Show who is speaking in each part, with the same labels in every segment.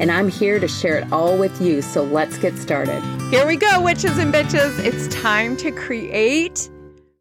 Speaker 1: and I'm here to share it all with you. So let's get started.
Speaker 2: Here we go, witches and bitches. It's time to create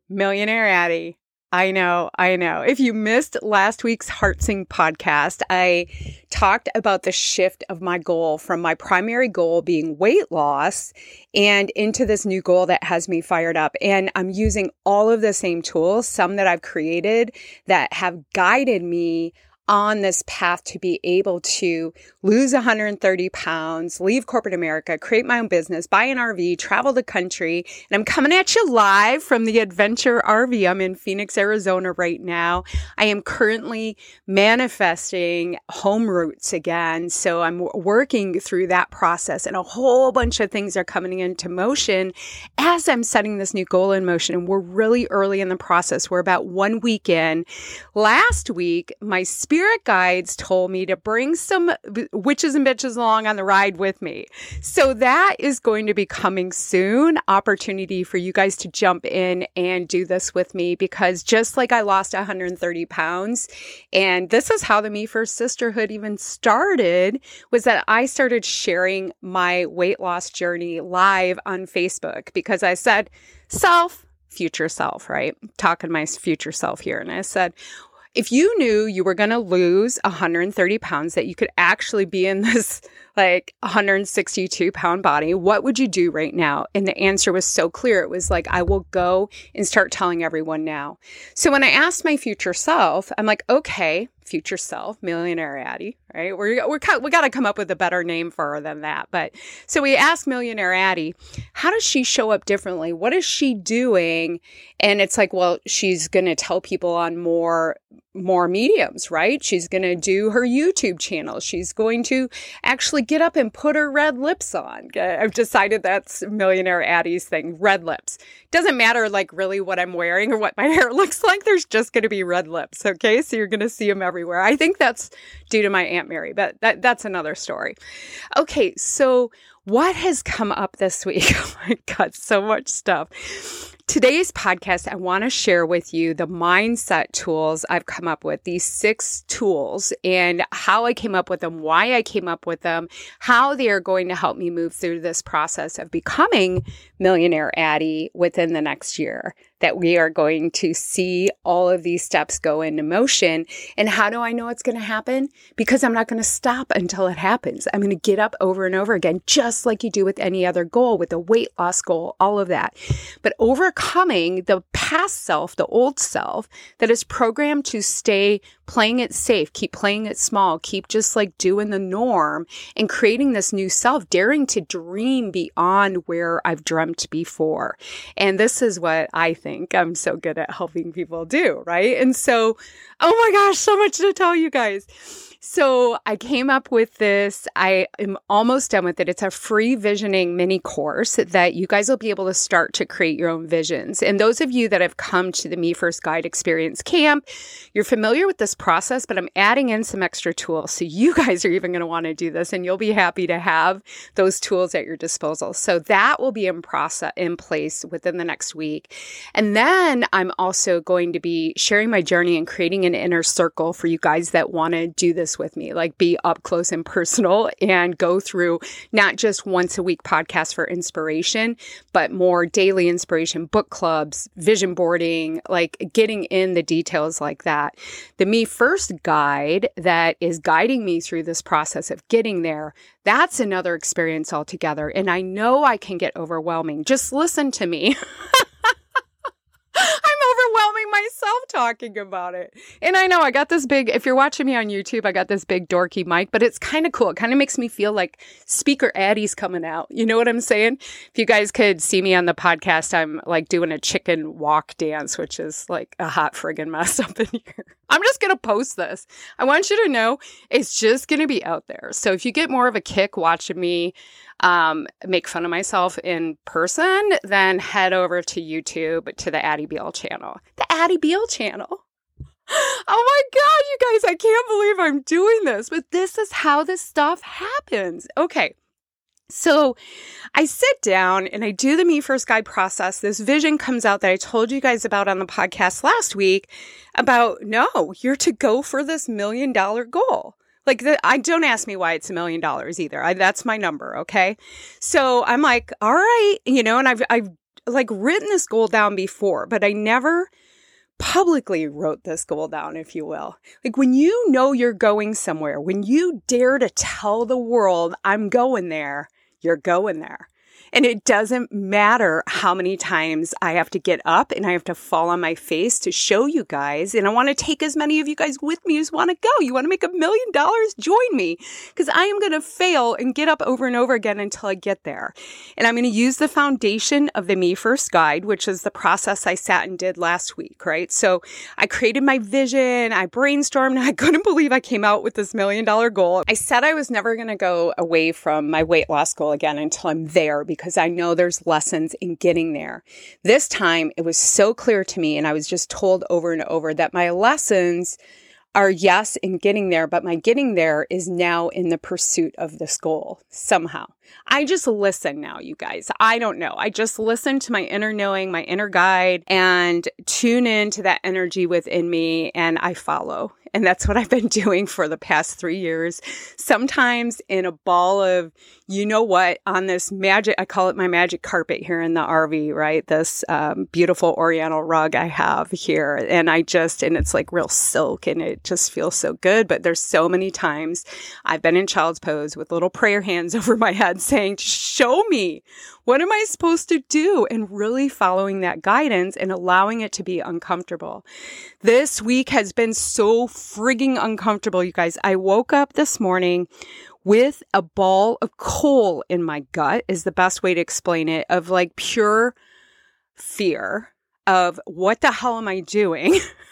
Speaker 2: Millionaire Addie. I know, I know. If you missed last week's Heart Sing podcast, I talked about the shift of my goal from my primary goal being weight loss and into this new goal that has me fired up. And I'm using all of the same tools, some that I've created that have guided me on this path to be able to lose 130 pounds, leave corporate America, create my own business, buy an RV, travel the country. And I'm coming at you live from the Adventure RV. I'm in Phoenix, Arizona right now. I am currently manifesting home roots again. So I'm working through that process and a whole bunch of things are coming into motion as I'm setting this new goal in motion. And we're really early in the process. We're about one week in. Last week, my spirit spirit guides told me to bring some witches and bitches along on the ride with me. So that is going to be coming soon. Opportunity for you guys to jump in and do this with me because just like I lost 130 pounds, and this is how the Me First Sisterhood even started, was that I started sharing my weight loss journey live on Facebook because I said, self, future self, right? Talking my future self here. And I said, if you knew you were going to lose 130 pounds, that you could actually be in this like 162 pound body, what would you do right now? And the answer was so clear. It was like, I will go and start telling everyone now. So when I asked my future self, I'm like, okay, future self, millionaire Addie, right? We're, we're, we got to come up with a better name for her than that. But so we asked millionaire Addie, how does she show up differently? What is she doing? And it's like, well, she's going to tell people on more more mediums, right? She's going to do her YouTube channel. She's going to actually get up and put her red lips on. Uh, I've decided that's millionaire Addie's thing, red lips. Doesn't matter like really what I'm wearing or what my hair looks like. There's just going to be red lips. Okay. So you're going to see them everywhere. I think that's due to my Aunt Mary, but that, that's another story. Okay. So what has come up this week? Oh my God, so much stuff. Today's podcast, I want to share with you the mindset tools I've come up with, these six tools, and how I came up with them, why I came up with them, how they are going to help me move through this process of becoming Millionaire Addie within the next year that we are going to see all of these steps go into motion. And how do I know it's going to happen? Because I'm not going to stop until it happens. I'm going to get up over and over again, just like you do with any other goal, with a weight loss goal, all of that. But overcoming the past self, the old self that is programmed to stay playing it safe, keep playing it small, keep just like doing the norm and creating this new self, daring to dream beyond where I've dreamt before. And this is what I think I'm so good at helping people do, right? And so, oh my gosh, so much to tell you guys. So I came up with this. I am almost done with it. It's a free visioning mini course that you guys will be able to start to create your own visions. And those of you that have come to the Me First Guide Experience Camp, you're familiar with this process, but I'm adding in some extra tools. So you guys are even going to want to do this and you'll be happy to have those tools at your disposal. So that will be in process in place within the next week. And then I'm also going to be sharing my journey and creating an inner circle for you guys that want to do this with me, like be up close and personal and go through not just once a week podcasts for inspiration, but more daily inspiration, book clubs, vision boarding, like getting in the details like that. The Me First guide that is guiding me through this process of getting there, that's another experience altogether. And I know I can get overwhelming. Just listen to me. I'm overwhelming myself talking about it. And I know I got this big, if you're watching me on YouTube, I got this big dorky mic, but it's kind of cool. It kind of makes me feel like Speaker Addie's coming out. You know what I'm saying? If you guys could see me on the podcast, I'm like doing a chicken walk dance, which is like a hot friggin' mess up in here. I'm just going to post this. I want you to know it's just going to be out there. So if you get more of a kick watching me um, make fun of myself in person, then head over to YouTube to the Addie Beall channel. The Addie Beall channel. Oh my God, you guys, I can't believe I'm doing this, but this is how this stuff happens. Okay. So I sit down and I do the Me First Guide process. This vision comes out that I told you guys about on the podcast last week about no, you're to go for this million dollar goal. Like the, I don't ask me why it's a million dollars either. I, that's my number. Okay. So I'm like, all right, you know, and I've, I've like written this goal down before, but I never publicly wrote this goal down, if you will. Like when you know you're going somewhere, when you dare to tell the world, I'm going there, you're going there. And it doesn't matter how many times I have to get up and I have to fall on my face to show you guys. And I want to take as many of you guys with me as want to go. You want to make a million dollars? Join me because I am going to fail and get up over and over again until I get there. And I'm going to use the foundation of the Me First Guide, which is the process I sat and did last week, right? So I created my vision, I brainstormed, I couldn't believe I came out with this million dollar goal. I said I was never going to go away from my weight loss goal again until I'm there because I know there's lessons in getting there. This time it was so clear to me, and I was just told over and over that my lessons are yes in getting there, but my getting there is now in the pursuit of this goal somehow. I just listen now, you guys. I don't know. I just listen to my inner knowing, my inner guide, and tune into that energy within me, and I follow. And that's what I've been doing for the past three years. Sometimes in a ball of, you know what, on this magic, I call it my magic carpet here in the RV, right? This um, beautiful oriental rug I have here. And I just, and it's like real silk and it just feels so good. But there's so many times I've been in child's pose with little prayer hands over my head saying, show me what am I supposed to do? And really following that guidance and allowing it to be uncomfortable. This week has been so frigging uncomfortable, you guys. I woke up this morning with a ball of coal in my gut, is the best way to explain it, of like pure fear of what the hell am I doing?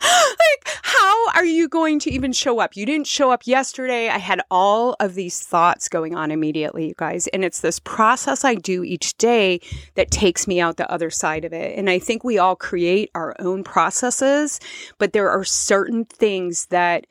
Speaker 2: like, how are you going to even show up? You didn't show up yesterday. I had all of these thoughts going on immediately, you guys. And it's this process I do each day that takes me out the other side of it. And I think we all create our own processes, but there are certain things that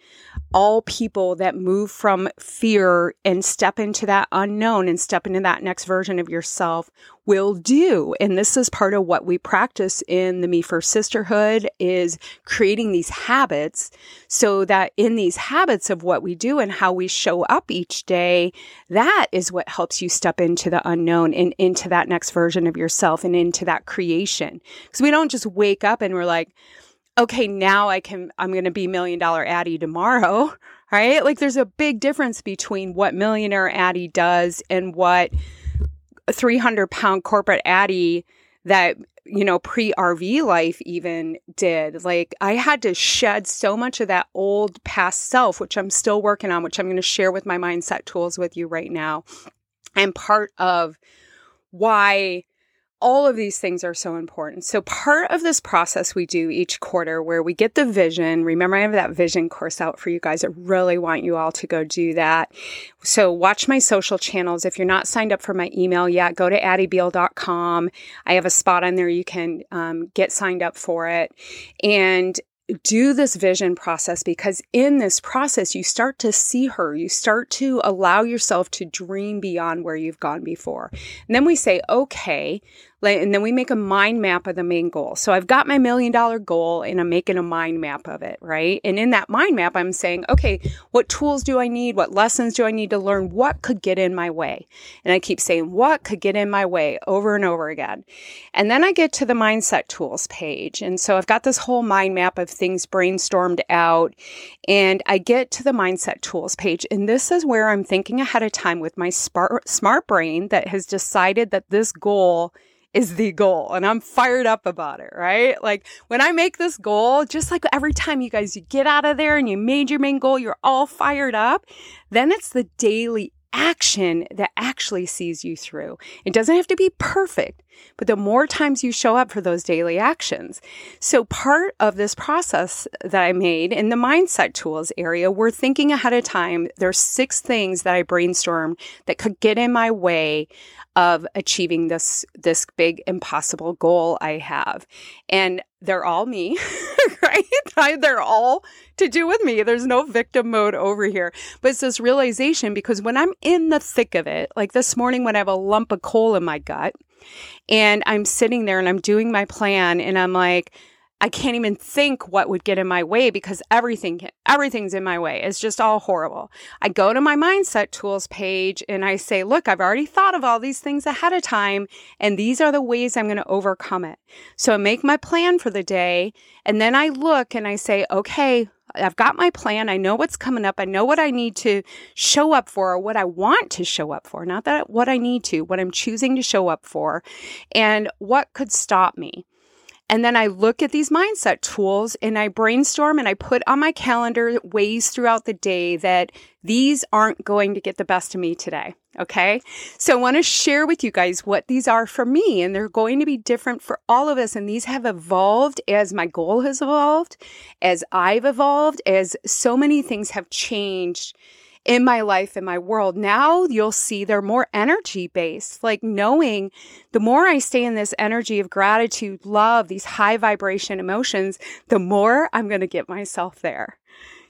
Speaker 2: all people that move from fear and step into that unknown and step into that next version of yourself will do. And this is part of what we practice in the Me First Sisterhood is creating these habits so that in these habits of what we do and how we show up each day, that is what helps you step into the unknown and into that next version of yourself and into that creation. Because we don't just wake up and we're like, okay, now I can, I'm going to be million dollar Addie tomorrow, right? Like there's a big difference between what millionaire Addie does and what 300 pound corporate Addie that, you know, pre RV life even did. Like I had to shed so much of that old past self, which I'm still working on, which I'm going to share with my mindset tools with you right now. And part of why all of these things are so important. So part of this process we do each quarter where we get the vision. Remember, I have that vision course out for you guys. I really want you all to go do that. So watch my social channels. If you're not signed up for my email yet, go to addiebeall.com. I have a spot on there. You can um, get signed up for it. And do this vision process because in this process, you start to see her. You start to allow yourself to dream beyond where you've gone before. And then we say, okay, and then we make a mind map of the main goal. So I've got my million dollar goal and I'm making a mind map of it, right? And in that mind map, I'm saying, okay, what tools do I need? What lessons do I need to learn? What could get in my way? And I keep saying, what could get in my way over and over again? And then I get to the mindset tools page. And so I've got this whole mind map of things brainstormed out. And I get to the mindset tools page. And this is where I'm thinking ahead of time with my smart, smart brain that has decided that this goal is the goal and I'm fired up about it, right? Like when I make this goal, just like every time you guys you get out of there and you made your main goal, you're all fired up, then it's the daily action that actually sees you through. It doesn't have to be perfect, but the more times you show up for those daily actions. So part of this process that I made in the mindset tools area, we're thinking ahead of time. There's six things that I brainstormed that could get in my way of achieving this this big impossible goal I have. And they're all me, right? they're all to do with me. There's no victim mode over here. But it's this realization because when I'm in the thick of it, like this morning when I have a lump of coal in my gut and I'm sitting there and I'm doing my plan and I'm like, I can't even think what would get in my way because everything everything's in my way. It's just all horrible. I go to my mindset tools page and I say, "Look, I've already thought of all these things ahead of time and these are the ways I'm going to overcome it." So I make my plan for the day and then I look and I say, "Okay, I've got my plan. I know what's coming up. I know what I need to show up for or what I want to show up for. Not that what I need to, what I'm choosing to show up for and what could stop me. And then I look at these mindset tools and I brainstorm and I put on my calendar ways throughout the day that these aren't going to get the best of me today. Okay. So I want to share with you guys what these are for me and they're going to be different for all of us. And these have evolved as my goal has evolved, as I've evolved, as so many things have changed in my life, in my world. Now you'll see they're more energy based, like knowing the more I stay in this energy of gratitude, love, these high vibration emotions, the more I'm going to get myself there.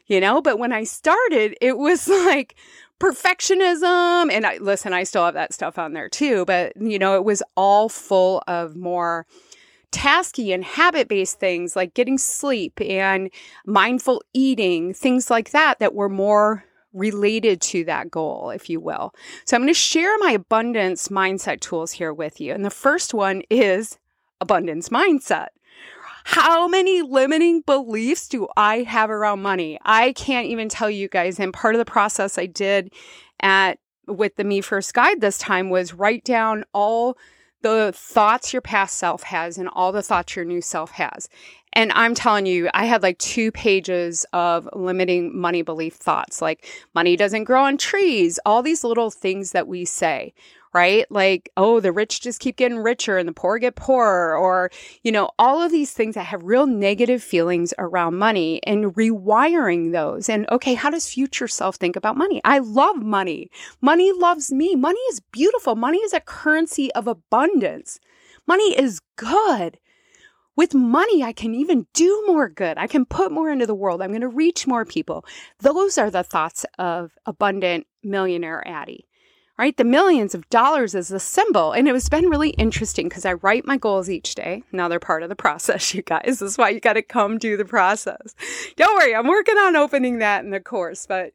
Speaker 2: You know, but when I started, it was like, perfectionism and I listen I still have that stuff on there too but you know it was all full of more tasky and habit based things like getting sleep and mindful eating, things like that, that were more related to that goal, if you will. So I'm going to share my abundance mindset tools here with you. And the first one is abundance mindset. How many limiting beliefs do I have around money? I can't even tell you guys. And part of the process I did at with the Me First Guide this time was write down all the thoughts your past self has and all the thoughts your new self has. And I'm telling you, I had like two pages of limiting money belief thoughts, like money doesn't grow on trees, all these little things that we say, right? Like, oh, the rich just keep getting richer and the poor get poorer, or, you know, all of these things that have real negative feelings around money and rewiring those. And okay, how does future self think about money? I love money. Money loves me. Money is beautiful. Money is a currency of abundance. Money is good. With money, I can even do more good. I can put more into the world. I'm going to reach more people. Those are the thoughts of abundant millionaire Addie right? The millions of dollars is the symbol. And it has been really interesting because I write my goals each day. Now they're part of the process, you guys. This is why you got to come do the process. Don't worry, I'm working on opening that in the course. But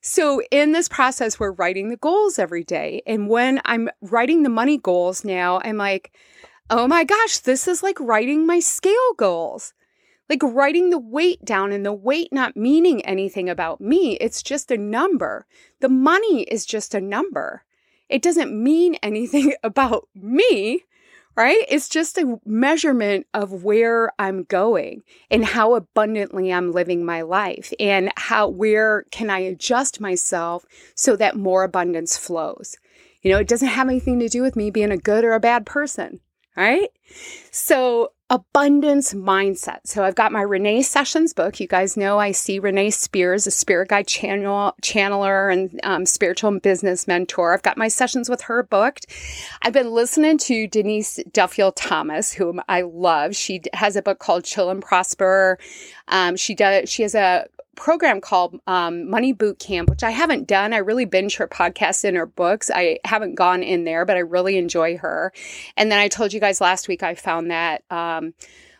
Speaker 2: so in this process, we're writing the goals every day. And when I'm writing the money goals now, I'm like, oh my gosh, this is like writing my scale goals. Like writing the weight down and the weight not meaning anything about me. It's just a number. The money is just a number. It doesn't mean anything about me, right? It's just a measurement of where I'm going and how abundantly I'm living my life and how, where can I adjust myself so that more abundance flows. You know, it doesn't have anything to do with me being a good or a bad person right? So, abundance mindset. So, I've got my Renee Sessions book. You guys know I see Renee Spears, a spirit guide channel, channeler and um, spiritual business mentor. I've got my sessions with her booked. I've been listening to Denise Duffield Thomas, whom I love. She has a book called Chill and Prosper. Um, she does. She has a program called um, Money Boot Camp, which I haven't done. I really binge her podcasts and her books. I haven't gone in there, but I really enjoy her. And then I told you guys last week I found that um,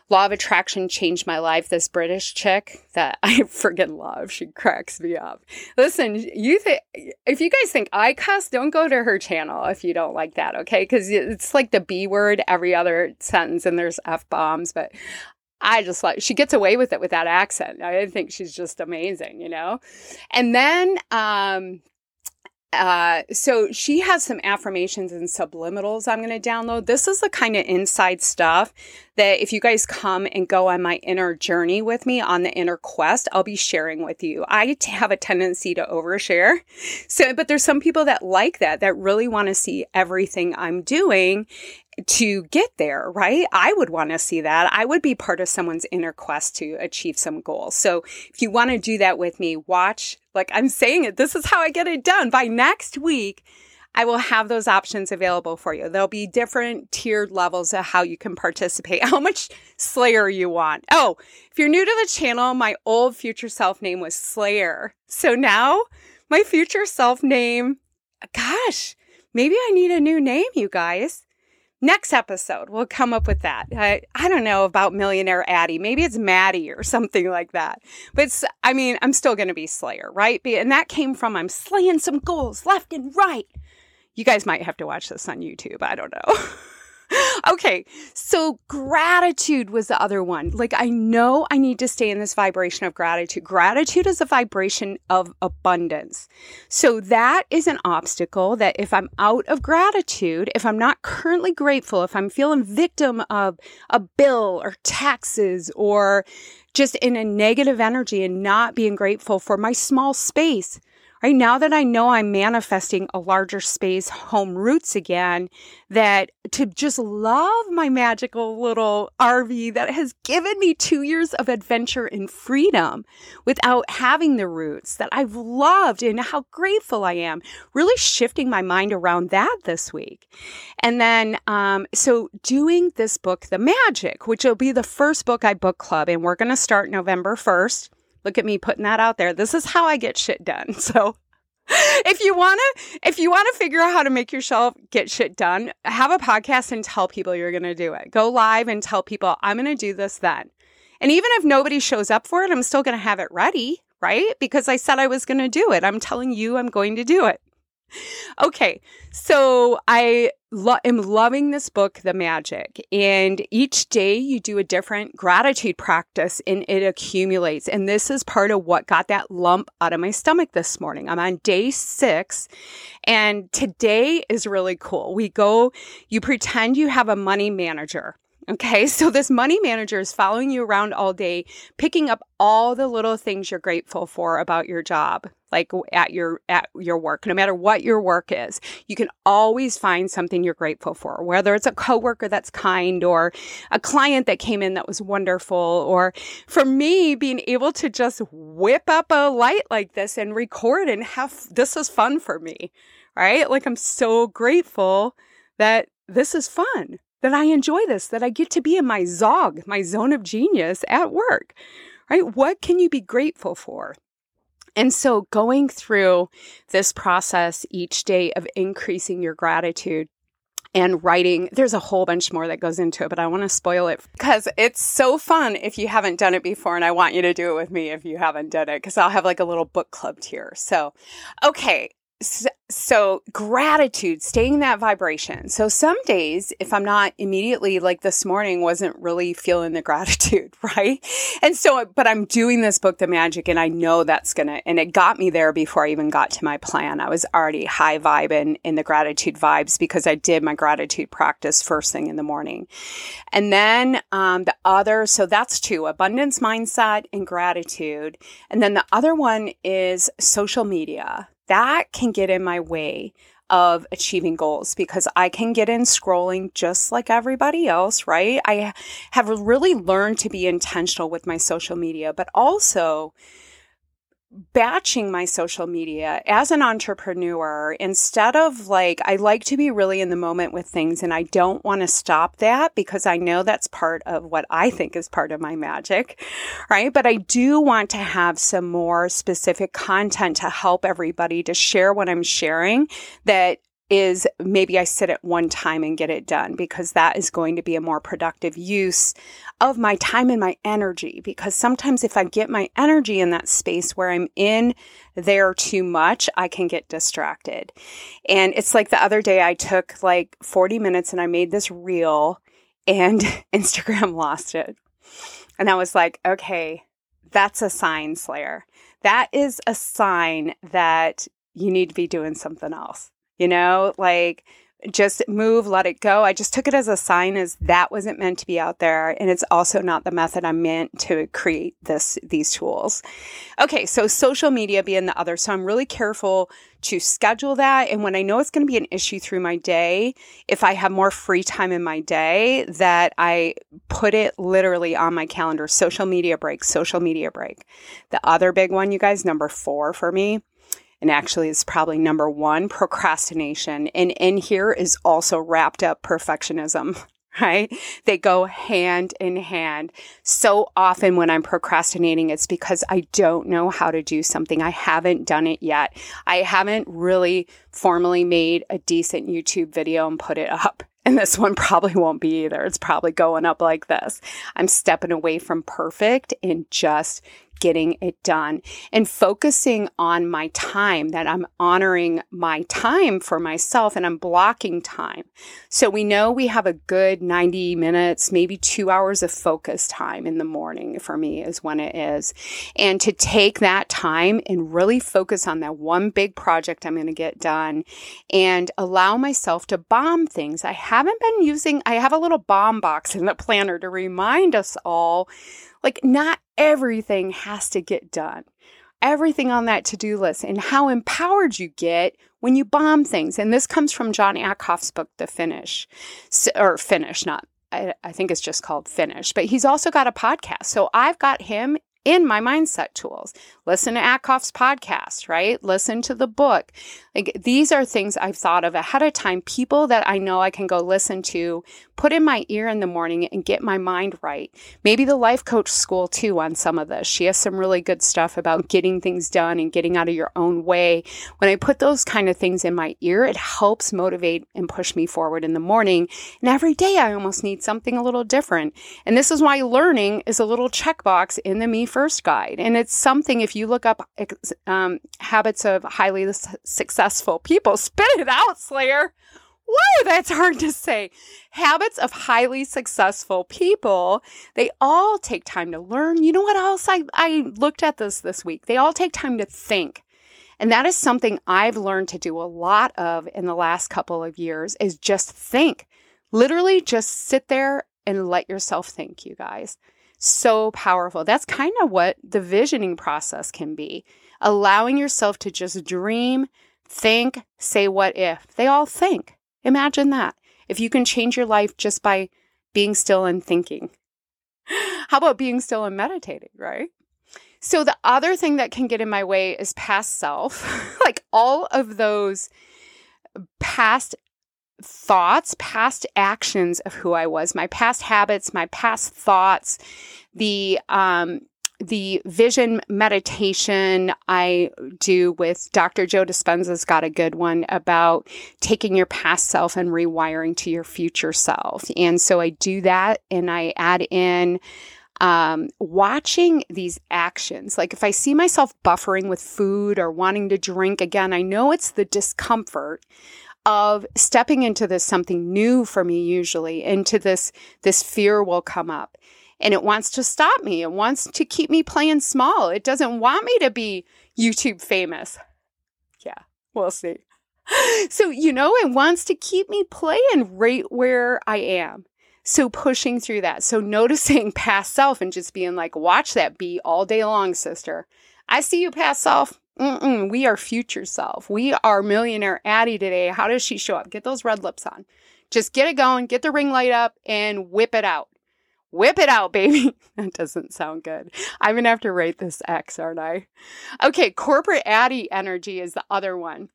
Speaker 2: Law of Attraction changed my life. This British chick that I friggin' love. She cracks me up. Listen, you if you guys think I cuss, don't go to her channel if you don't like that, okay? Because it's like the B word every other sentence, and there's f bombs. But I just like she gets away with it with that accent. I think she's just amazing, you know. And then um uh, so she has some affirmations and subliminals I'm going to download. This is the kind of inside stuff that if you guys come and go on my inner journey with me on the inner quest, I'll be sharing with you. I have a tendency to overshare. So, but there's some people that like that, that really want to see everything I'm doing to get there, right? I would want to see that. I would be part of someone's inner quest to achieve some goals. So if you want to do that with me, watch, like I'm saying it, this is how I get it done. By next week, I will have those options available for you. There'll be different tiered levels of how you can participate, how much Slayer you want. Oh, if you're new to the channel, my old future self name was Slayer. So now my future self name, gosh, maybe I need a new name, you guys. Next episode, we'll come up with that. I, I don't know about Millionaire Addie. Maybe it's Maddie or something like that. But I mean, I'm still going to be Slayer, right? And that came from I'm slaying some goals left and right. You guys might have to watch this on YouTube. I don't know. okay, so gratitude was the other one. Like, I know I need to stay in this vibration of gratitude. Gratitude is a vibration of abundance. So, that is an obstacle that if I'm out of gratitude, if I'm not currently grateful, if I'm feeling victim of a bill or taxes or just in a negative energy and not being grateful for my small space, right now that I know I'm manifesting a larger space, home roots again, that to just love my magical little RV that has given me two years of adventure and freedom without having the roots that I've loved and how grateful I am, really shifting my mind around that this week. And then, um, so doing this book, The Magic, which will be the first book I book club, and we're going to start November 1st. Look at me putting that out there. This is how I get shit done. So if you want to if you want to figure out how to make yourself get shit done, have a podcast and tell people you're going to do it. Go live and tell people I'm going to do this then. And even if nobody shows up for it, I'm still going to have it ready, right? Because I said I was going to do it. I'm telling you I'm going to do it. Okay, so I lo- am loving this book, The Magic, and each day you do a different gratitude practice and it accumulates. And this is part of what got that lump out of my stomach this morning. I'm on day six, and today is really cool. We go, you pretend you have a money manager. Okay, so this money manager is following you around all day, picking up all the little things you're grateful for about your job, like at your at your work. No matter what your work is, you can always find something you're grateful for. Whether it's a coworker that's kind, or a client that came in that was wonderful, or for me being able to just whip up a light like this and record and have this is fun for me, right? Like I'm so grateful that this is fun that I enjoy this, that I get to be in my zog, my zone of genius at work, right? What can you be grateful for? And so going through this process each day of increasing your gratitude and writing. There's a whole bunch more that goes into it, but I want to spoil it because it's so fun if you haven't done it before. And I want you to do it with me if you haven't done it because I'll have like a little book club here. So, okay so, gratitude, staying that vibration. So some days, if I'm not immediately like this morning, wasn't really feeling the gratitude, right? And so, but I'm doing this book, The Magic, and I know that's gonna, and it got me there before I even got to my plan. I was already high vibe vibing in the gratitude vibes because I did my gratitude practice first thing in the morning. And then um, the other, so that's two abundance mindset and gratitude. And then the other one is social media that can get in my way of achieving goals because I can get in scrolling just like everybody else, right? I have really learned to be intentional with my social media, but also batching my social media as an entrepreneur instead of like I like to be really in the moment with things and I don't want to stop that because I know that's part of what I think is part of my magic, right? But I do want to have some more specific content to help everybody to share what I'm sharing that is maybe I sit at one time and get it done because that is going to be a more productive use of my time and my energy. Because sometimes if I get my energy in that space where I'm in there too much, I can get distracted. And it's like the other day I took like 40 minutes and I made this reel and Instagram lost it. And I was like, okay, that's a sign slayer. That is a sign that you need to be doing something else. You know, like just move, let it go. I just took it as a sign as that wasn't meant to be out there. And it's also not the method I'm meant to create this, these tools. Okay. So social media being the other. So I'm really careful to schedule that. And when I know it's going to be an issue through my day, if I have more free time in my day, that I put it literally on my calendar, social media break, social media break. The other big one, you guys, number four for me and actually it's probably number one procrastination. And in here is also wrapped up perfectionism. Right? They go hand in hand. So often when I'm procrastinating, it's because I don't know how to do something. I haven't done it yet. I haven't really formally made a decent YouTube video and put it up. And this one probably won't be either. It's probably going up like this. I'm stepping away from perfect and just getting it done and focusing on my time, that I'm honoring my time for myself and I'm blocking time. So we know we have a good 90 minutes, maybe two hours of focus time in the morning for me is when it is. And to take that time and really focus on that one big project I'm going to get done and allow myself to bomb things. I haven't been using, I have a little bomb box in the planner to remind us all like, not everything has to get done. Everything on that to do list and how empowered you get when you bomb things. And this comes from Jon Acuff's book, The Finish, or Finish, not I, think it's just called Finish, but he's also got a podcast. So I've got him in my mindset tools. Listen to Acuff's podcast, right? Listen to the book. Like these are things I've thought of ahead of time, people that I know I can go listen to, put in my ear in the morning and get my mind right. Maybe the life coach school too on some of this. She has some really good stuff about getting things done and getting out of your own way. When I put those kind of things in my ear, it helps motivate and push me forward in the morning. And every day I almost need something a little different. And this is why learning is a little checkbox in the Me First guide. And it's something, if you look up um, habits of highly successful people, spit it out, Slayer. Whoa, that's hard to say. Habits of highly successful people, they all take time to learn. You know what else? I, I looked at this this week. They all take time to think. And that is something I've learned to do a lot of in the last couple of years is just think. Literally just sit there and let yourself think, you guys so powerful. That's kind of what the visioning process can be allowing yourself to just dream, think, say what if. They all think. Imagine that. If you can change your life just by being still and thinking. How about being still and meditating, right? So, the other thing that can get in my way is past self. like all of those past thoughts, past actions of who I was, my past habits, my past thoughts, the um, the vision meditation I do with Dr. Joe Dispenza's got a good one about taking your past self and rewiring to your future self. And so I do that and I add in um, watching these actions. Like if I see myself buffering with food or wanting to drink again, I know it's the discomfort of stepping into this something new for me usually into this this fear will come up. And it wants to stop me. It wants to keep me playing small. It doesn't want me to be youtube famous. Yeah we'll see. So you know it wants to keep me playing right where i am. So pushing through that. So noticing past self and just being like watch that be all day long sister. I see you past self Mm-mm, we are future self. We are millionaire Addie today. How does she show up? Get those red lips on. Just get it going, get the ring light up, and whip it out. Whip it out, baby. that doesn't sound good. I'm going to have to rate this X, aren't I? Okay, corporate Addie energy is the other one.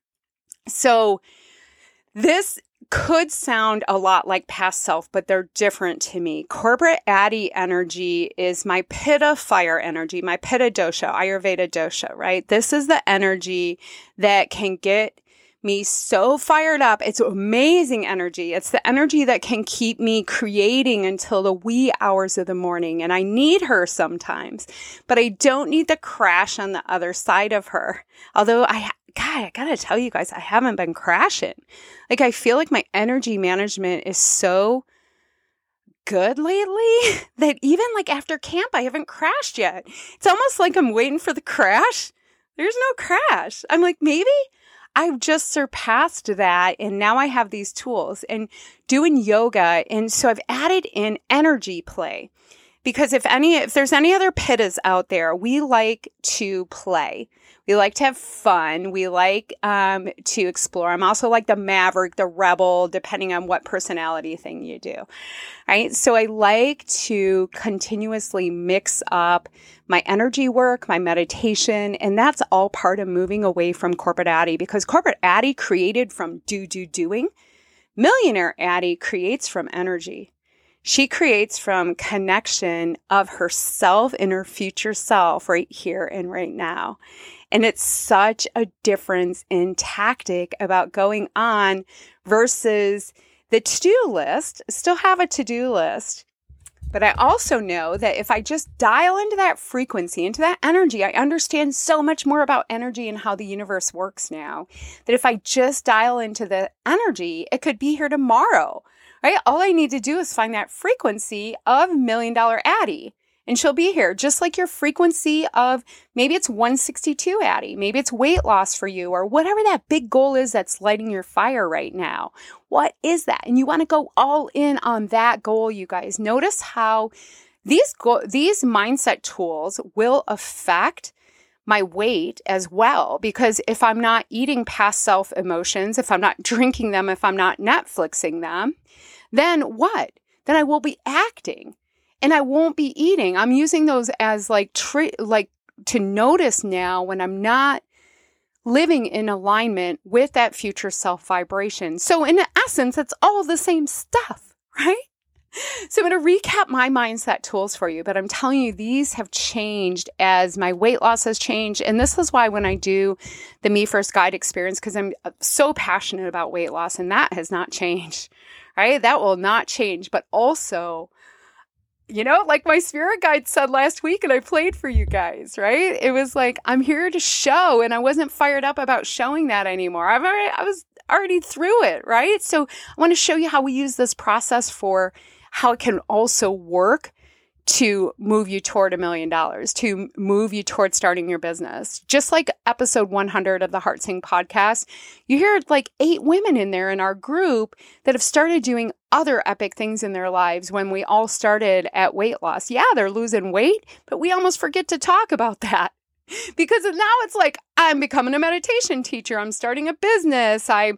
Speaker 2: So, this could sound a lot like past self, but they're different to me. Corporate Addie energy is my Pitta fire energy, my Pitta dosha, Ayurveda dosha, right? This is the energy that can get me so fired up. It's amazing energy. It's the energy that can keep me creating until the wee hours of the morning. And I need her sometimes, but I don't need the crash on the other side of her. Although I, God, I gotta tell you guys, I haven't been crashing. Like, I feel like my energy management is so good lately that even like after camp, I haven't crashed yet. It's almost like I'm waiting for the crash. There's no crash. I'm like, maybe I've just surpassed that. And now I have these tools and doing yoga. And so I've added in energy play because if any, if there's any other pittas out there, we like to play. We like to have fun. We like um, to explore. I'm also like the maverick, the rebel, depending on what personality thing you do. Right. So I like to continuously mix up my energy work, my meditation, and that's all part of moving away from corporate Addie because corporate Addie created from do, do, doing. Millionaire Addie creates from energy. She creates from connection of herself and her future self right here and right now. And it's such a difference in tactic about going on versus the to do list. Still have a to do list. But I also know that if I just dial into that frequency, into that energy, I understand so much more about energy and how the universe works now. That if I just dial into the energy, it could be here tomorrow, right? All I need to do is find that frequency of million dollar Addie and she'll be here just like your frequency of maybe it's 162 Addie, maybe it's weight loss for you or whatever that big goal is that's lighting your fire right now. What is that? And you want to go all in on that goal, you guys. Notice how these go- these mindset tools will affect my weight as well because if I'm not eating past self emotions, if I'm not drinking them, if I'm not Netflixing them, then what? Then I will be acting and I won't be eating. I'm using those as like tri- like to notice now when I'm not living in alignment with that future self vibration. So in essence, it's all the same stuff, right? So I'm going to recap my mindset tools for you, but I'm telling you these have changed as my weight loss has changed. And this is why when I do the Me First Guide experience, because I'm uh, so passionate about weight loss and that has not changed, right? That will not change. But also, you know, like my spirit guide said last week, and I played for you guys, right? It was like, I'm here to show, and I wasn't fired up about showing that anymore. I've already, I was already through it, right? So I want to show you how we use this process for how it can also work to move you toward a million dollars, to move you toward starting your business. Just like episode 100 of the Heart Sing podcast, you hear like eight women in there in our group that have started doing other epic things in their lives when we all started at weight loss. Yeah, they're losing weight, but we almost forget to talk about that. Because now it's like, I'm becoming a meditation teacher. I'm starting a business. I'm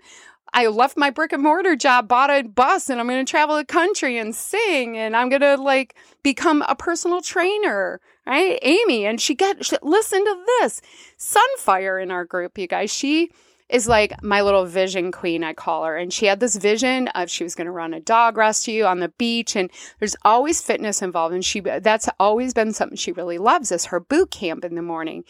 Speaker 2: I left my brick and mortar job, bought a bus, and I'm going to travel the country and sing, and I'm going to like become a personal trainer, right? Amy, and she get she, listen to this Sunfire in our group, you guys. She is like my little vision queen, I call her. And she had this vision of she was going to run a dog rescue on the beach. And there's always fitness involved. And she, that's always been something she really loves is her boot camp in the morning.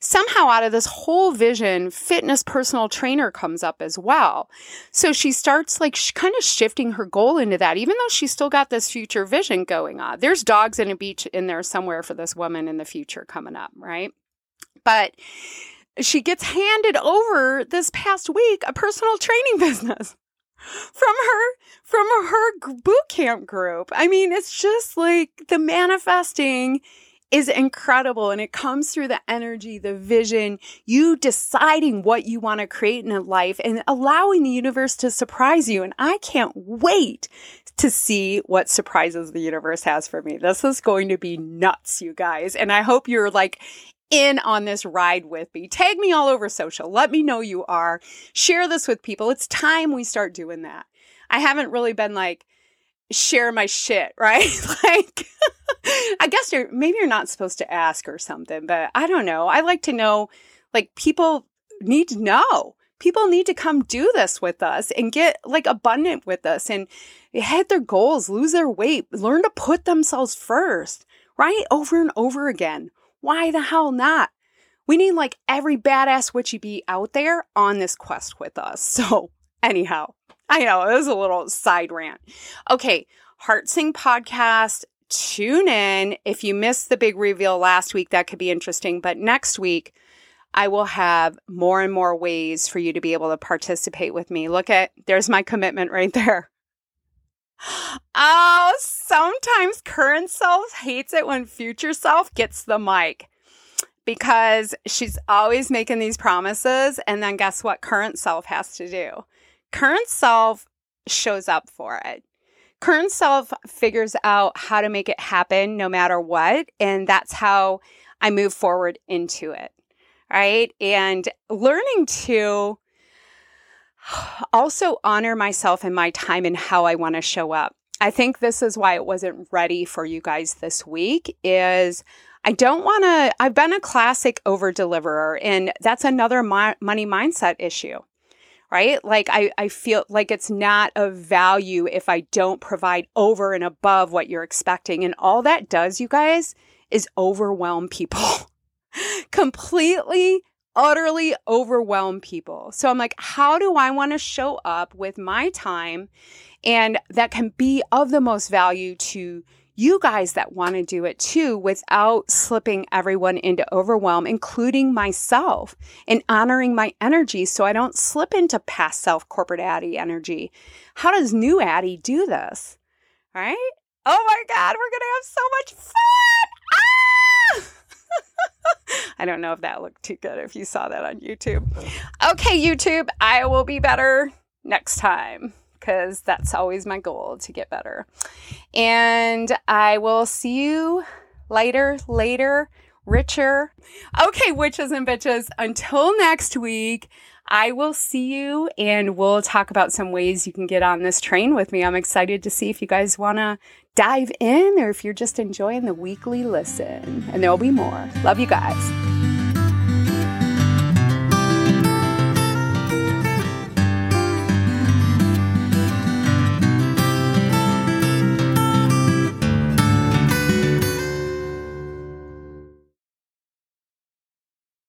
Speaker 2: Somehow out of this whole vision, fitness personal trainer comes up as well. So she starts like kind of shifting her goal into that, even though she's still got this future vision going on. There's dogs in a beach in there somewhere for this woman in the future coming up, right? But she gets handed over this past week a personal training business from her from her boot camp group. I mean, it's just like the manifesting is incredible and it comes through the energy, the vision, you deciding what you want to create in a life and allowing the universe to surprise you. And I can't wait to see what surprises the universe has for me. This is going to be nuts, you guys. And I hope you're like in on this ride with me. Tag me all over social. Let me know you are. Share this with people. It's time we start doing that. I haven't really been like, share my shit, right? like, I guess you're, maybe you're not supposed to ask or something, but I don't know. I like to know, like, people need to know. People need to come do this with us and get like abundant with us and hit their goals, lose their weight, learn to put themselves first, right? Over and over again. Why the hell not? We need like every badass witchy bee out there on this quest with us. So, anyhow, I know it was a little side rant. Okay, Heart Sing podcast. Tune in. If you missed the big reveal last week, that could be interesting. But next week, I will have more and more ways for you to be able to participate with me. Look at, there's my commitment right there. Oh, sometimes current self hates it when future self gets the mic. because she's always making these promises. And then guess what? Current self has to do. Current self shows up for it. Current self figures out how to make it happen no matter what. And that's how I move forward into it. Right. And learning to also honor myself and my time and how I want to show up. I think this is why it wasn't ready for you guys this week is I don't want to I've been a classic over deliverer and that's another money mindset issue. Right? Like I I feel like it's not of value if I don't provide over and above what you're expecting and all that does you guys is overwhelm people. Completely utterly overwhelm people. So I'm like, how do I want to show up with my time and that can be of the most value to you guys that want to do it too without slipping everyone into overwhelm, including myself, and honoring my energy so I don't slip into past self corporate Addie energy. How does new Addie do this? Right? Oh my God, we're going to have so much fun! I don't know if that looked too good if you saw that on YouTube. Okay, YouTube, I will be better next time because that's always my goal to get better. And I will see you later, later, richer. Okay, witches and bitches, until next week. I will see you and we'll talk about some ways you can get on this train with me. I'm excited to see if you guys want to dive in or if you're just enjoying the weekly listen. And there'll be more. Love you guys.